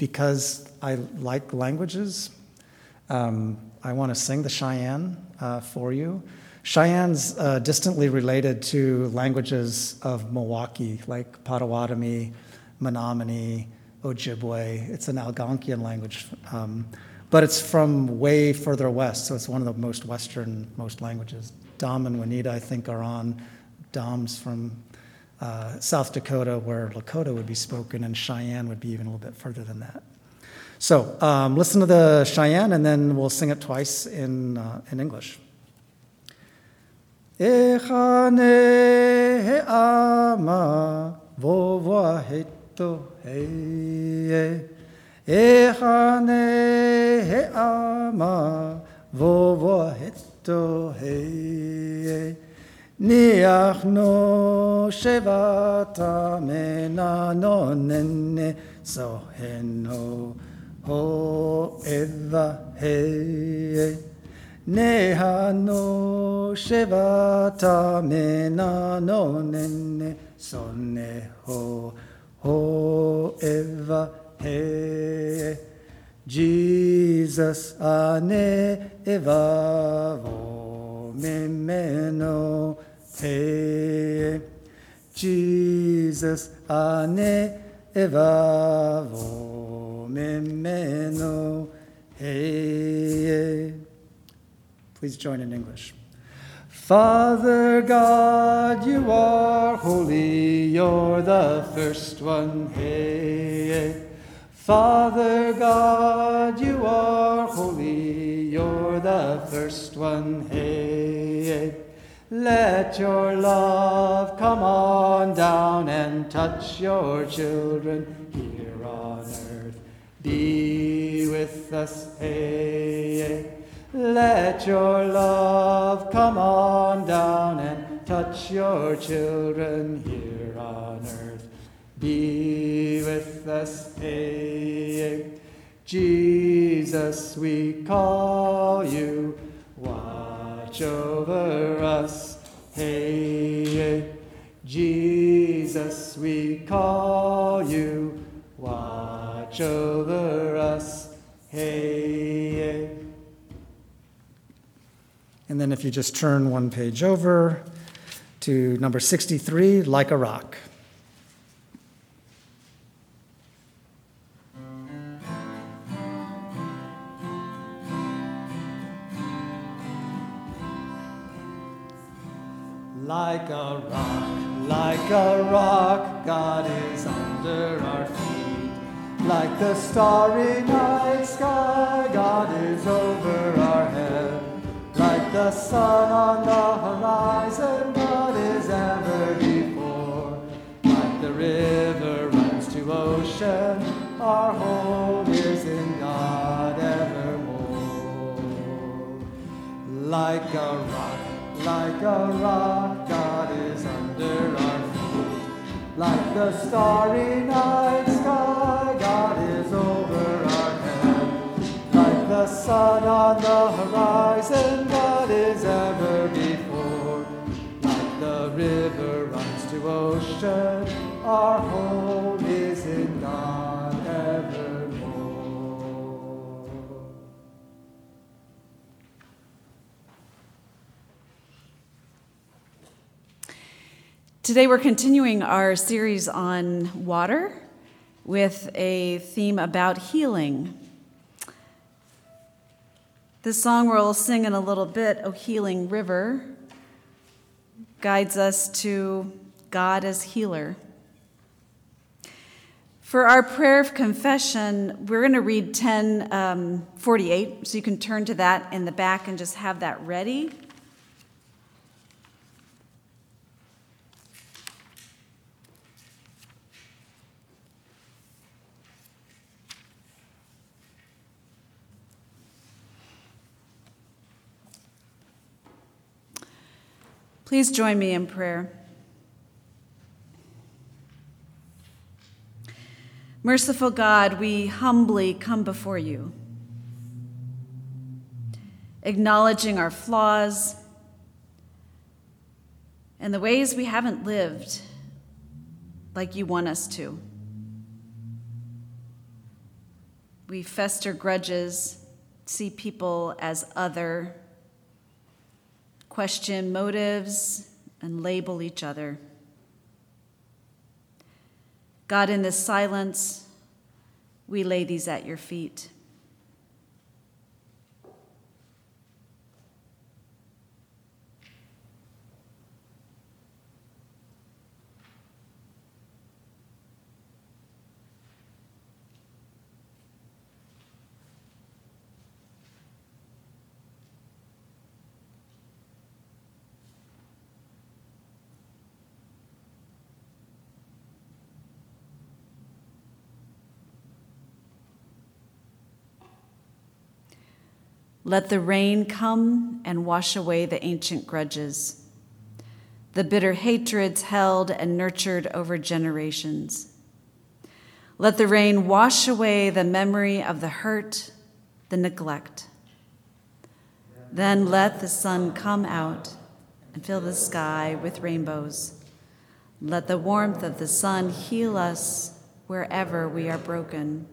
because I like languages, um, I want to sing the Cheyenne uh, for you. Cheyenne's uh, distantly related to languages of Milwaukee, like Potawatomi, Menominee, Ojibwe. It's an Algonquian language, um, but it's from way further west, so it's one of the most western most languages. Dom and Juanita, I think, are on. Dom's from uh, South Dakota, where Lakota would be spoken, and Cheyenne would be even a little bit further than that. So um, listen to the Cheyenne, and then we'll sing it twice in, uh, in English. Heye. Echane ama vovoa heto heye. Niach no shevata mena no nene soheno ho eva heye. Neha no shevata mena no nene sonne ho eva he Jesus ane eva vo memeno he Jesus ane eva vo memeno he Please join in English. Father God, you are holy, you're the first one. Hey, Father God, you are holy, you're the first one. Hey, let your love come on down and touch your children here on earth. Be with us. Hey, let your love come on down and touch your children here on earth. Be with us, hey, Jesus, we call you. Watch over us, hey, Jesus, we call you. Watch over us, hey. And then if you just turn one page over to number 63, Like a Rock. Like a rock, like a rock, God is under our feet. Like the starry night sky, God is over our head. Like the sun on the horizon, God is ever before. Like the river runs to ocean, our home is in God evermore. Like a rock, like a rock, under our feet. Like the starry night sky, God is over our head. Like the sun on the horizon, God is ever before. Like the river runs to ocean, our home is in God Today we're continuing our series on water with a theme about healing. This song we'll sing in a little bit, O Healing River, guides us to God as healer. For our prayer of confession, we're going to read 1048, um, so you can turn to that in the back and just have that ready. Please join me in prayer. Merciful God, we humbly come before you, acknowledging our flaws and the ways we haven't lived like you want us to. We fester grudges, see people as other, question motives, and label each other. God, in this silence, we lay these at your feet. Let the rain come and wash away the ancient grudges, the bitter hatreds held and nurtured over generations. Let the rain wash away the memory of the hurt, the neglect. Then let the sun come out and fill the sky with rainbows. Let the warmth of the sun heal us wherever we are broken.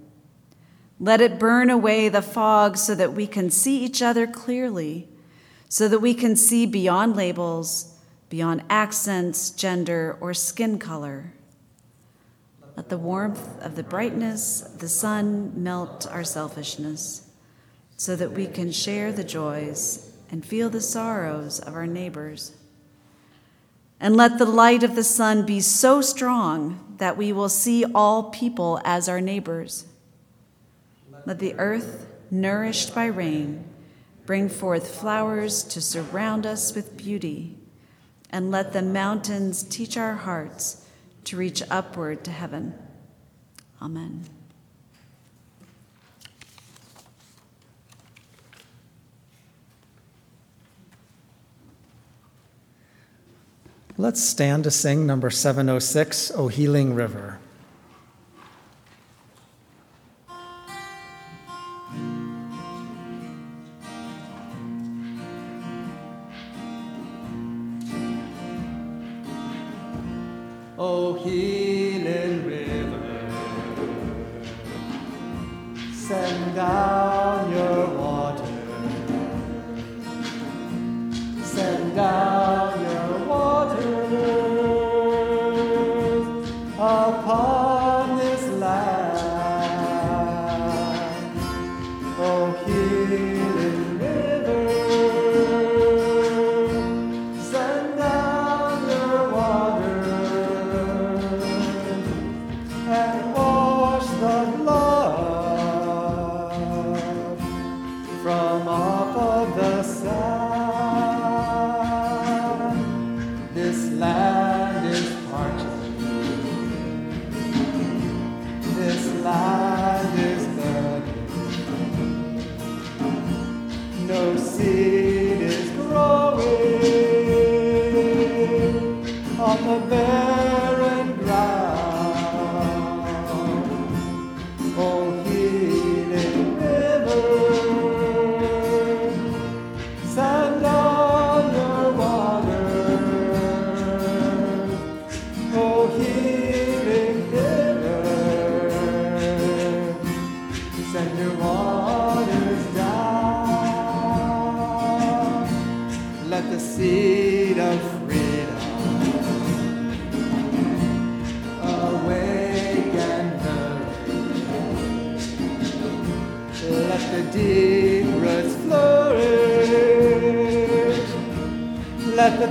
Let it burn away the fog so that we can see each other clearly, so that we can see beyond labels, beyond accents, gender, or skin color. Let the warmth of the brightness of the sun melt our selfishness, so that we can share the joys and feel the sorrows of our neighbors. And let the light of the sun be so strong that we will see all people as our neighbors. Let the earth, nourished by rain, bring forth flowers to surround us with beauty, and let the mountains teach our hearts to reach upward to heaven. Amen. Let's stand to sing number 706, O Healing River. This land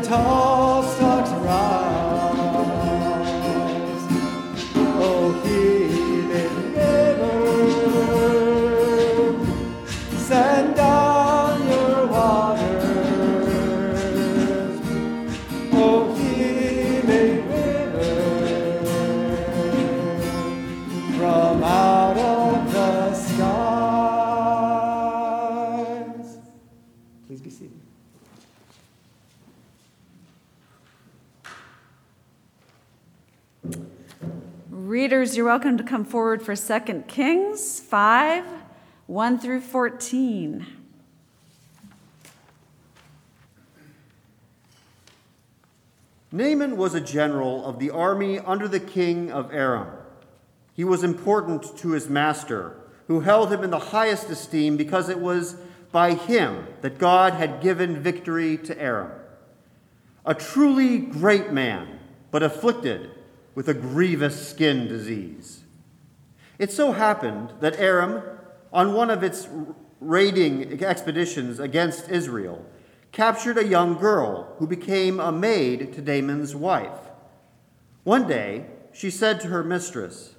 Let welcome to come forward for 2 Kings 5 1 through 14. Naaman was a general of the army under the king of Aram. He was important to his master, who held him in the highest esteem because it was by him that God had given victory to Aram. A truly great man, but afflicted with a grievous skin disease. It so happened that Aram, on one of its raiding expeditions against Israel, captured a young girl who became a maid to Naaman's wife. One day, she said to her mistress,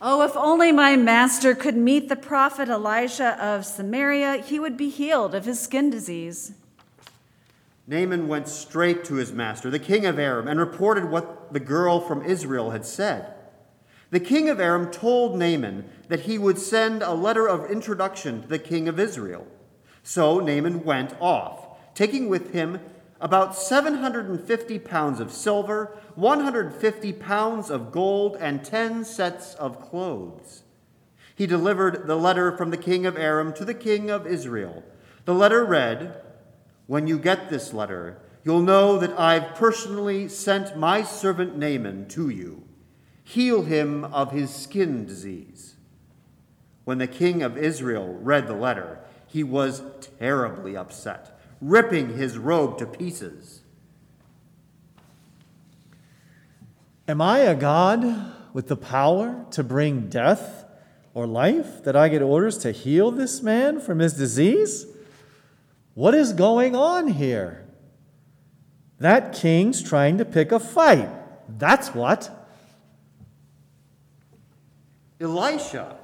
Oh, if only my master could meet the prophet Elijah of Samaria, he would be healed of his skin disease. Naaman went straight to his master, the king of Aram, and reported what the girl from Israel had said. The king of Aram told Naaman that he would send a letter of introduction to the king of Israel. So Naaman went off, taking with him about 750 pounds of silver, 150 pounds of gold, and 10 sets of clothes. He delivered the letter from the king of Aram to the king of Israel. The letter read, When you get this letter, you'll know that I've personally sent my servant Naaman to you. Heal him of his skin disease. When the king of Israel read the letter, he was terribly upset ripping his robe to pieces. Am I a God with the power to bring death or life that I get orders to heal this man from his disease? What is going on here? That king's trying to pick a fight. That's what. Elisha,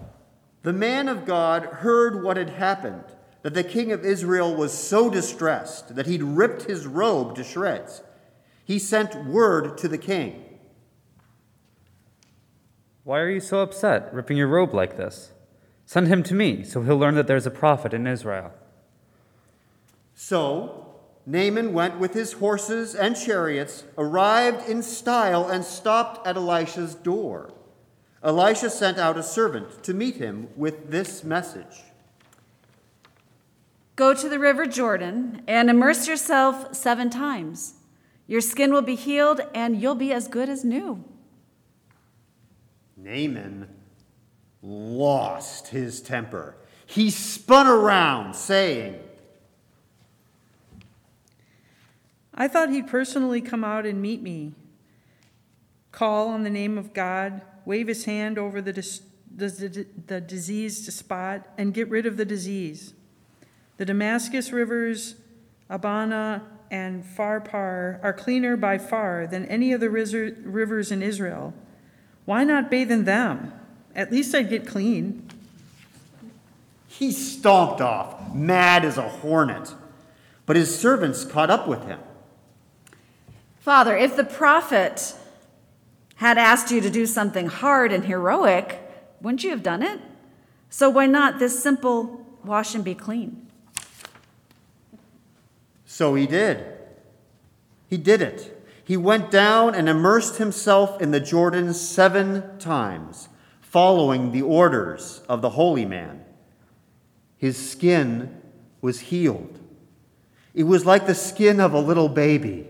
the man of God, heard what had happened that the king of Israel was so distressed that he'd ripped his robe to shreds. He sent word to the king Why are you so upset, ripping your robe like this? Send him to me, so he'll learn that there's a prophet in Israel. So Naaman went with his horses and chariots, arrived in style, and stopped at Elisha's door. Elisha sent out a servant to meet him with this message. Go to the river Jordan and immerse yourself seven times. Your skin will be healed and you'll be as good as new. Naaman lost his temper. He spun around, saying, I thought he'd personally come out and meet me, call on the name of God, wave his hand over the, dis- the, the, the diseased spot, and get rid of the disease. The Damascus rivers, Abana and Pharpar, are cleaner by far than any of the rivers in Israel. Why not bathe in them? At least I'd get clean. He stomped off, mad as a hornet. But his servants caught up with him. Father, if the prophet had asked you to do something hard and heroic, wouldn't you have done it? So why not this simple wash and be clean? So he did. He did it. He went down and immersed himself in the Jordan seven times, following the orders of the holy man. His skin was healed. It was like the skin of a little baby.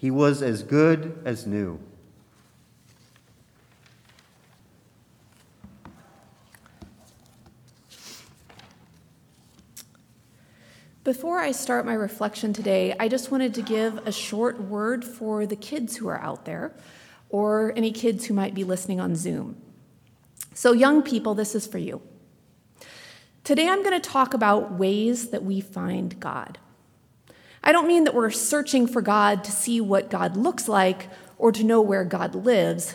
He was as good as new. Before I start my reflection today, I just wanted to give a short word for the kids who are out there, or any kids who might be listening on Zoom. So, young people, this is for you. Today I'm going to talk about ways that we find God. I don't mean that we're searching for God to see what God looks like or to know where God lives.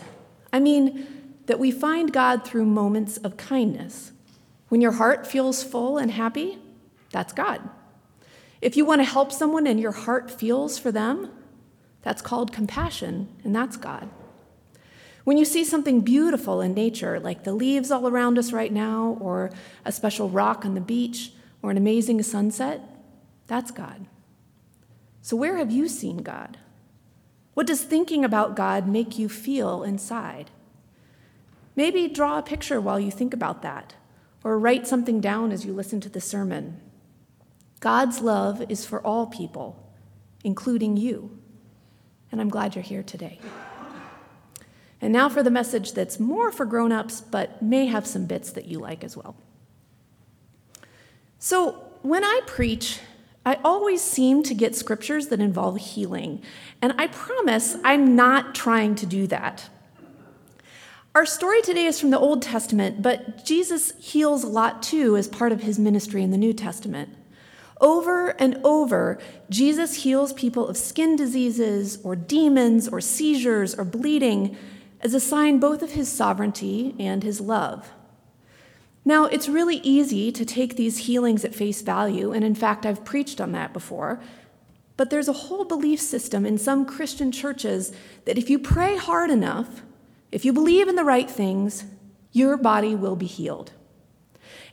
I mean that we find God through moments of kindness. When your heart feels full and happy, that's God. If you want to help someone and your heart feels for them, that's called compassion, and that's God. When you see something beautiful in nature, like the leaves all around us right now, or a special rock on the beach, or an amazing sunset, that's God. So, where have you seen God? What does thinking about God make you feel inside? Maybe draw a picture while you think about that, or write something down as you listen to the sermon. God's love is for all people, including you. And I'm glad you're here today. And now for the message that's more for grown ups, but may have some bits that you like as well. So, when I preach, I always seem to get scriptures that involve healing, and I promise I'm not trying to do that. Our story today is from the Old Testament, but Jesus heals a lot too as part of his ministry in the New Testament. Over and over, Jesus heals people of skin diseases or demons or seizures or bleeding as a sign both of his sovereignty and his love. Now, it's really easy to take these healings at face value, and in fact, I've preached on that before. But there's a whole belief system in some Christian churches that if you pray hard enough, if you believe in the right things, your body will be healed.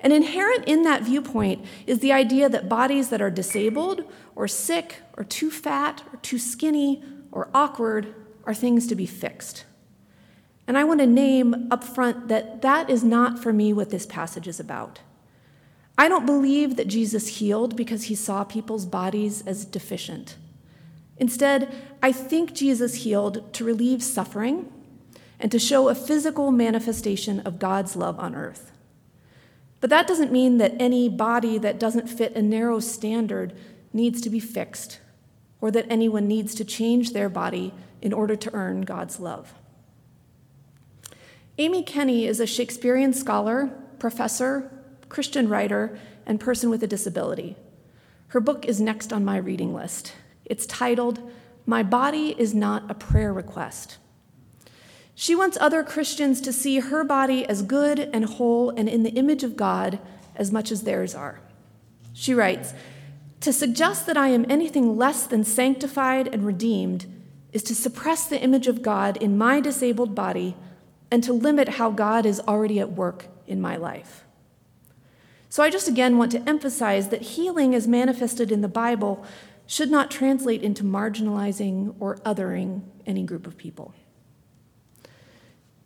And inherent in that viewpoint is the idea that bodies that are disabled or sick or too fat or too skinny or awkward are things to be fixed. And I want to name up front that that is not for me what this passage is about. I don't believe that Jesus healed because he saw people's bodies as deficient. Instead, I think Jesus healed to relieve suffering and to show a physical manifestation of God's love on earth. But that doesn't mean that any body that doesn't fit a narrow standard needs to be fixed or that anyone needs to change their body in order to earn God's love. Amy Kenny is a Shakespearean scholar, professor, Christian writer, and person with a disability. Her book is next on my reading list. It's titled, My Body is Not a Prayer Request. She wants other Christians to see her body as good and whole and in the image of God as much as theirs are. She writes, To suggest that I am anything less than sanctified and redeemed is to suppress the image of God in my disabled body and to limit how God is already at work in my life. So I just again want to emphasize that healing as manifested in the Bible should not translate into marginalizing or othering any group of people.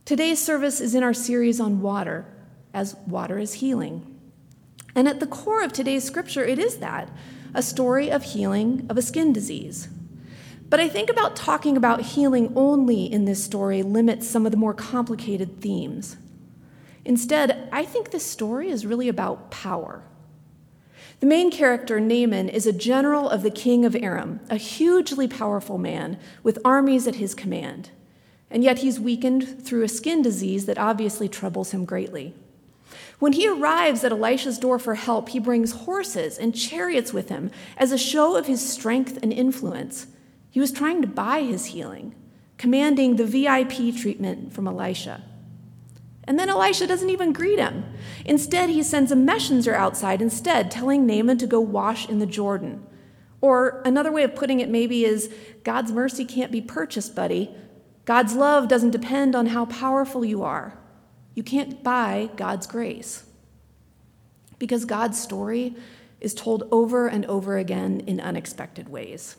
Today's service is in our series on water, as water is healing. And at the core of today's scripture, it is that a story of healing of a skin disease. But I think about talking about healing only in this story limits some of the more complicated themes. Instead, I think this story is really about power. The main character, Naaman, is a general of the king of Aram, a hugely powerful man with armies at his command. And yet he's weakened through a skin disease that obviously troubles him greatly. When he arrives at Elisha's door for help, he brings horses and chariots with him as a show of his strength and influence. He was trying to buy his healing, commanding the VIP treatment from Elisha. And then Elisha doesn't even greet him. Instead, he sends a messenger outside instead, telling Naaman to go wash in the Jordan. Or another way of putting it maybe is God's mercy can't be purchased, buddy. God's love doesn't depend on how powerful you are. You can't buy God's grace. Because God's story is told over and over again in unexpected ways.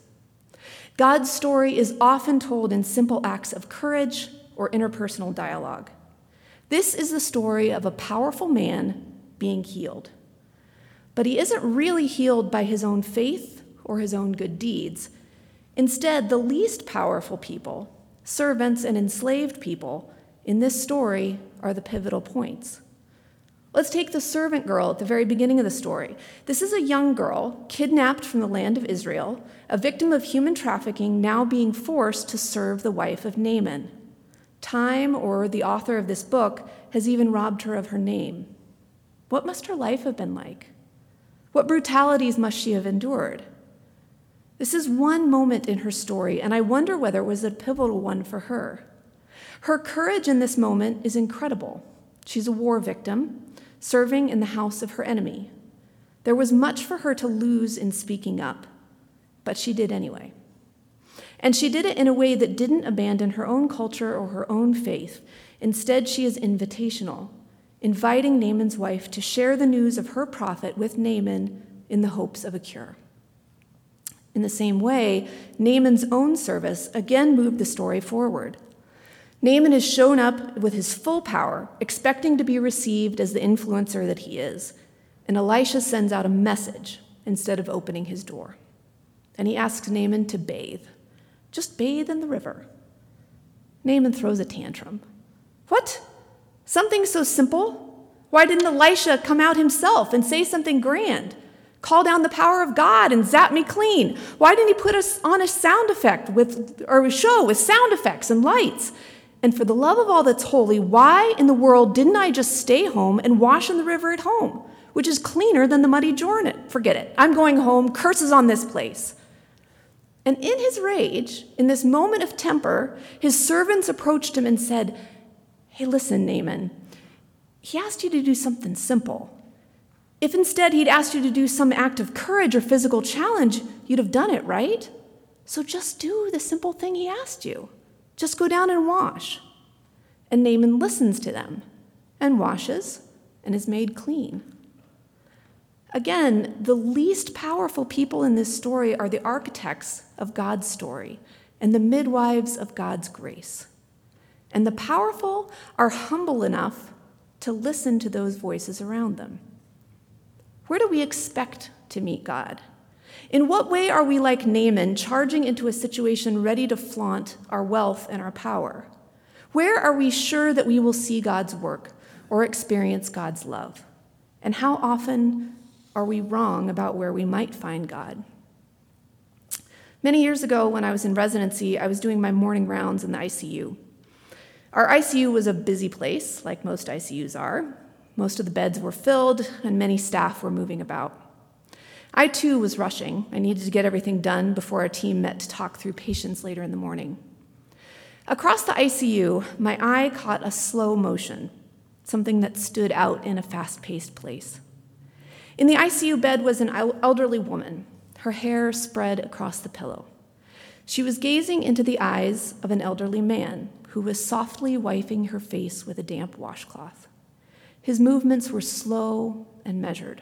God's story is often told in simple acts of courage or interpersonal dialogue. This is the story of a powerful man being healed. But he isn't really healed by his own faith or his own good deeds. Instead, the least powerful people, servants and enslaved people, in this story are the pivotal points. Let's take the servant girl at the very beginning of the story. This is a young girl kidnapped from the land of Israel, a victim of human trafficking, now being forced to serve the wife of Naaman. Time, or the author of this book, has even robbed her of her name. What must her life have been like? What brutalities must she have endured? This is one moment in her story, and I wonder whether it was a pivotal one for her. Her courage in this moment is incredible. She's a war victim, serving in the house of her enemy. There was much for her to lose in speaking up, but she did anyway. And she did it in a way that didn't abandon her own culture or her own faith. Instead, she is invitational, inviting Naaman's wife to share the news of her prophet with Naaman in the hopes of a cure. In the same way, Naaman's own service again moved the story forward. Naaman has shown up with his full power, expecting to be received as the influencer that he is. And Elisha sends out a message instead of opening his door. And he asks Naaman to bathe. Just bathe in the river. Naaman throws a tantrum. What? Something so simple? Why didn't Elisha come out himself and say something grand? Call down the power of God and zap me clean. Why didn't he put us on a sound effect with or a show with sound effects and lights? And for the love of all that's holy, why in the world didn't I just stay home and wash in the river at home, which is cleaner than the muddy Jordan? Forget it. I'm going home. Curses on this place. And in his rage, in this moment of temper, his servants approached him and said, Hey, listen, Naaman, he asked you to do something simple. If instead he'd asked you to do some act of courage or physical challenge, you'd have done it, right? So just do the simple thing he asked you. Just go down and wash. And Naaman listens to them and washes and is made clean. Again, the least powerful people in this story are the architects of God's story and the midwives of God's grace. And the powerful are humble enough to listen to those voices around them. Where do we expect to meet God? In what way are we like Naaman, charging into a situation ready to flaunt our wealth and our power? Where are we sure that we will see God's work or experience God's love? And how often are we wrong about where we might find God? Many years ago, when I was in residency, I was doing my morning rounds in the ICU. Our ICU was a busy place, like most ICUs are. Most of the beds were filled, and many staff were moving about. I too was rushing. I needed to get everything done before our team met to talk through patients later in the morning. Across the ICU, my eye caught a slow motion, something that stood out in a fast paced place. In the ICU bed was an elderly woman, her hair spread across the pillow. She was gazing into the eyes of an elderly man who was softly wiping her face with a damp washcloth. His movements were slow and measured.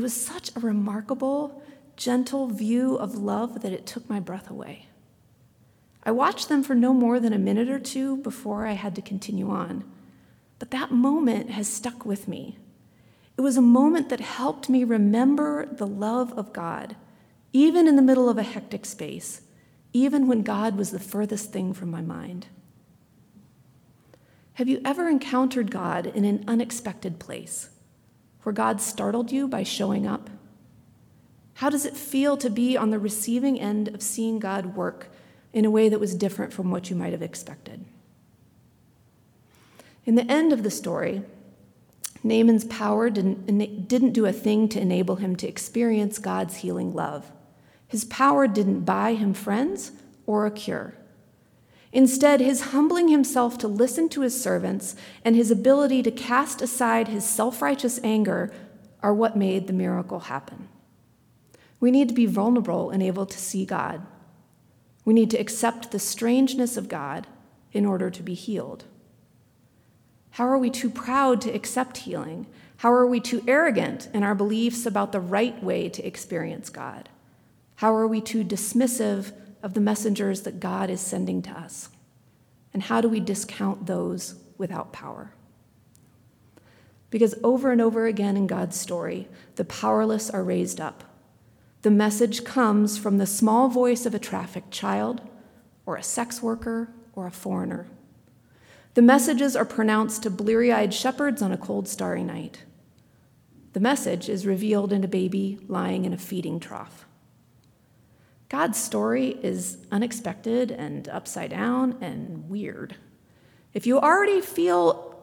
It was such a remarkable, gentle view of love that it took my breath away. I watched them for no more than a minute or two before I had to continue on. But that moment has stuck with me. It was a moment that helped me remember the love of God, even in the middle of a hectic space, even when God was the furthest thing from my mind. Have you ever encountered God in an unexpected place? Where God startled you by showing up? How does it feel to be on the receiving end of seeing God work in a way that was different from what you might have expected? In the end of the story, Naaman's power didn't, didn't do a thing to enable him to experience God's healing love. His power didn't buy him friends or a cure. Instead, his humbling himself to listen to his servants and his ability to cast aside his self righteous anger are what made the miracle happen. We need to be vulnerable and able to see God. We need to accept the strangeness of God in order to be healed. How are we too proud to accept healing? How are we too arrogant in our beliefs about the right way to experience God? How are we too dismissive of the messengers that God is sending to us? And how do we discount those without power? Because over and over again in God's story, the powerless are raised up. The message comes from the small voice of a trafficked child, or a sex worker, or a foreigner. The messages are pronounced to bleary eyed shepherds on a cold, starry night. The message is revealed in a baby lying in a feeding trough. God's story is unexpected and upside down and weird. If you already feel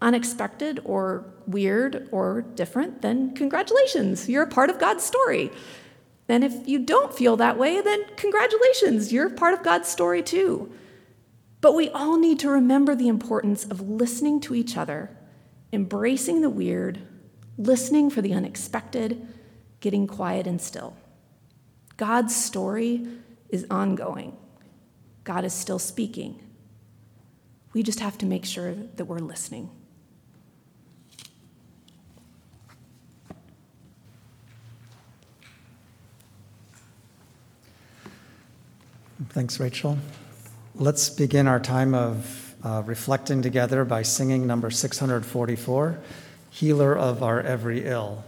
unexpected or weird or different, then congratulations, you're a part of God's story. And if you don't feel that way, then congratulations, you're part of God's story too. But we all need to remember the importance of listening to each other, embracing the weird, listening for the unexpected, getting quiet and still. God's story is ongoing. God is still speaking. We just have to make sure that we're listening. Thanks, Rachel. Let's begin our time of uh, reflecting together by singing number 644 Healer of Our Every Ill.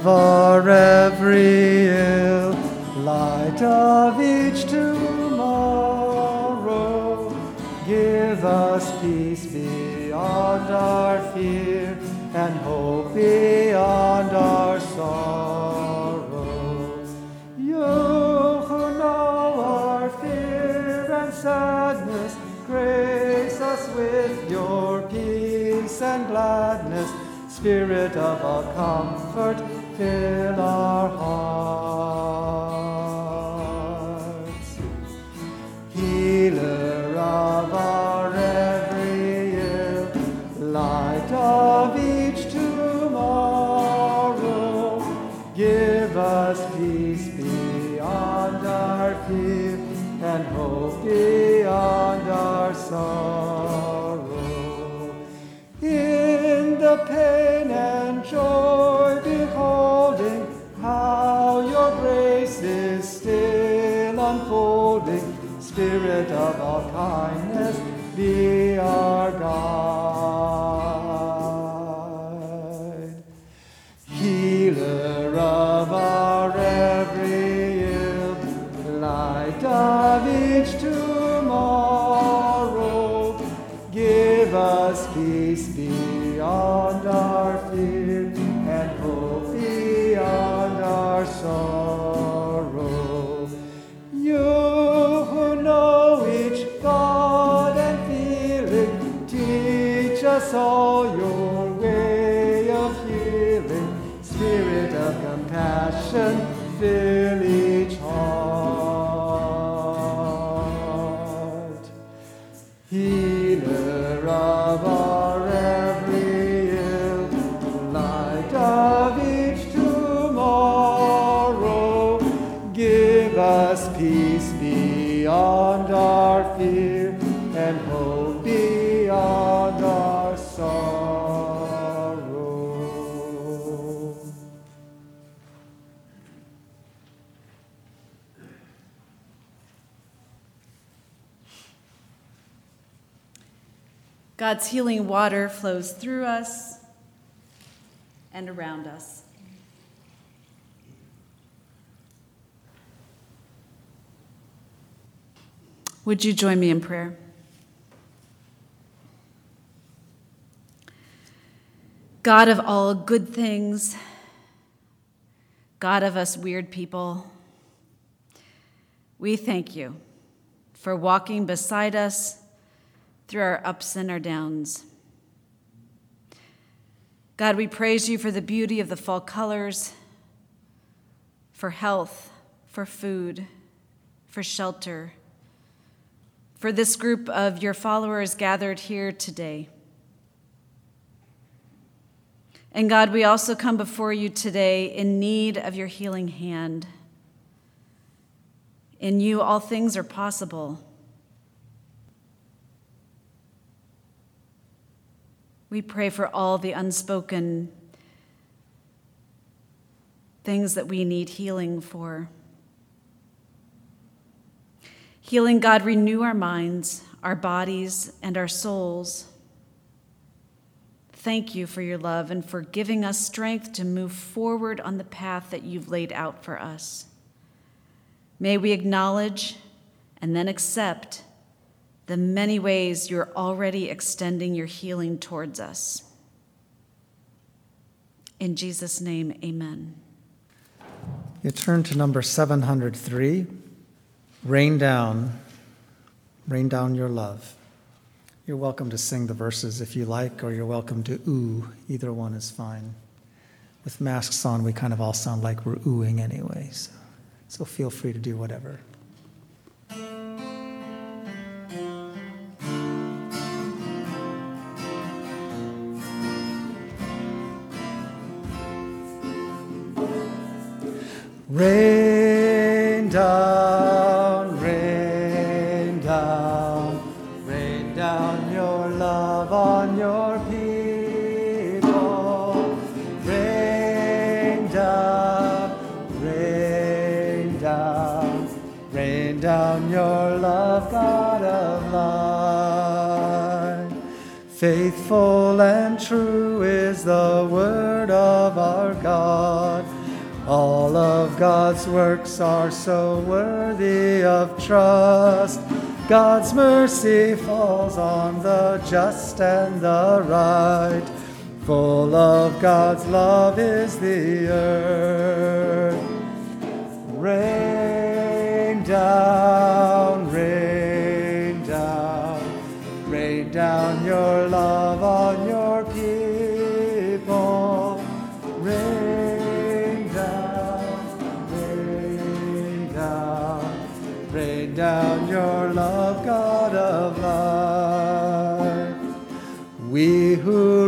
Of our every ill, light of each tomorrow, give us peace beyond our fear and hope beyond our sorrow. You who know our fear and sadness, grace us with your peace and gladness. Spirit of our comfort, fill our hearts. Healer of our every ill, light of each tomorrow, give us peace beyond our fear and hope beyond our sorrow. In the pain light of each tomorrow, give us peace beyond our fear and hope beyond our sorrow. You who know each thought and feeling, teach us all your way of healing. Spirit of compassion, fill God's healing water flows through us and around us. Would you join me in prayer? God of all good things, God of us weird people, we thank you for walking beside us through our ups and our downs. God, we praise you for the beauty of the fall colors, for health, for food, for shelter, for this group of your followers gathered here today. And God, we also come before you today in need of your healing hand. In you, all things are possible. We pray for all the unspoken things that we need healing for. Healing, God, renew our minds, our bodies, and our souls. Thank you for your love and for giving us strength to move forward on the path that you've laid out for us. May we acknowledge and then accept the many ways you're already extending your healing towards us. In Jesus' name, amen. You turn to number 703 Rain Down, Rain Down Your Love. You're welcome to sing the verses if you like, or you're welcome to ooh. Either one is fine. With masks on, we kind of all sound like we're oohing anyway, so, so feel free to do whatever. Rain down, rain down, rain down your love on your people. Rain down, rain down, rain down your love, God of light. Faithful and true is the word of our God. God's works are so worthy of trust. God's mercy falls on the just and the right. Full of God's love is the earth. Rain down, rain down, rain down your love on your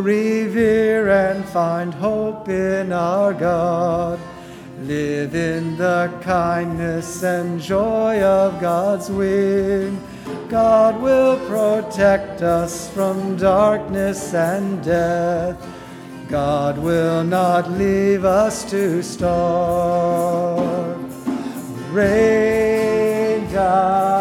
Revere and find hope in our God live in the kindness and joy of God's wing. God will protect us from darkness and death. God will not leave us to starve. Rain down,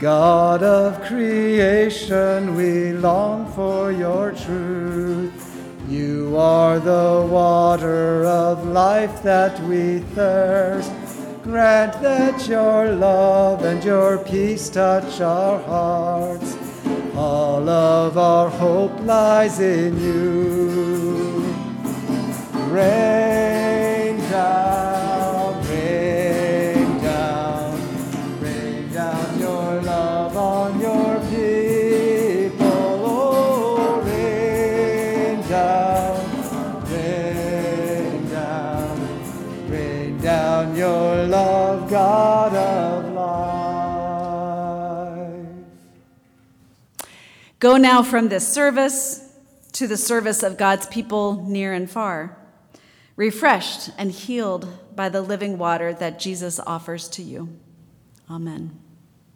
God of creation, we long for your truth. You are the water of life that we thirst. Grant that your love and your peace touch our hearts. All of our hope lies in you. Rain Go now from this service to the service of God's people near and far, refreshed and healed by the living water that Jesus offers to you. Amen.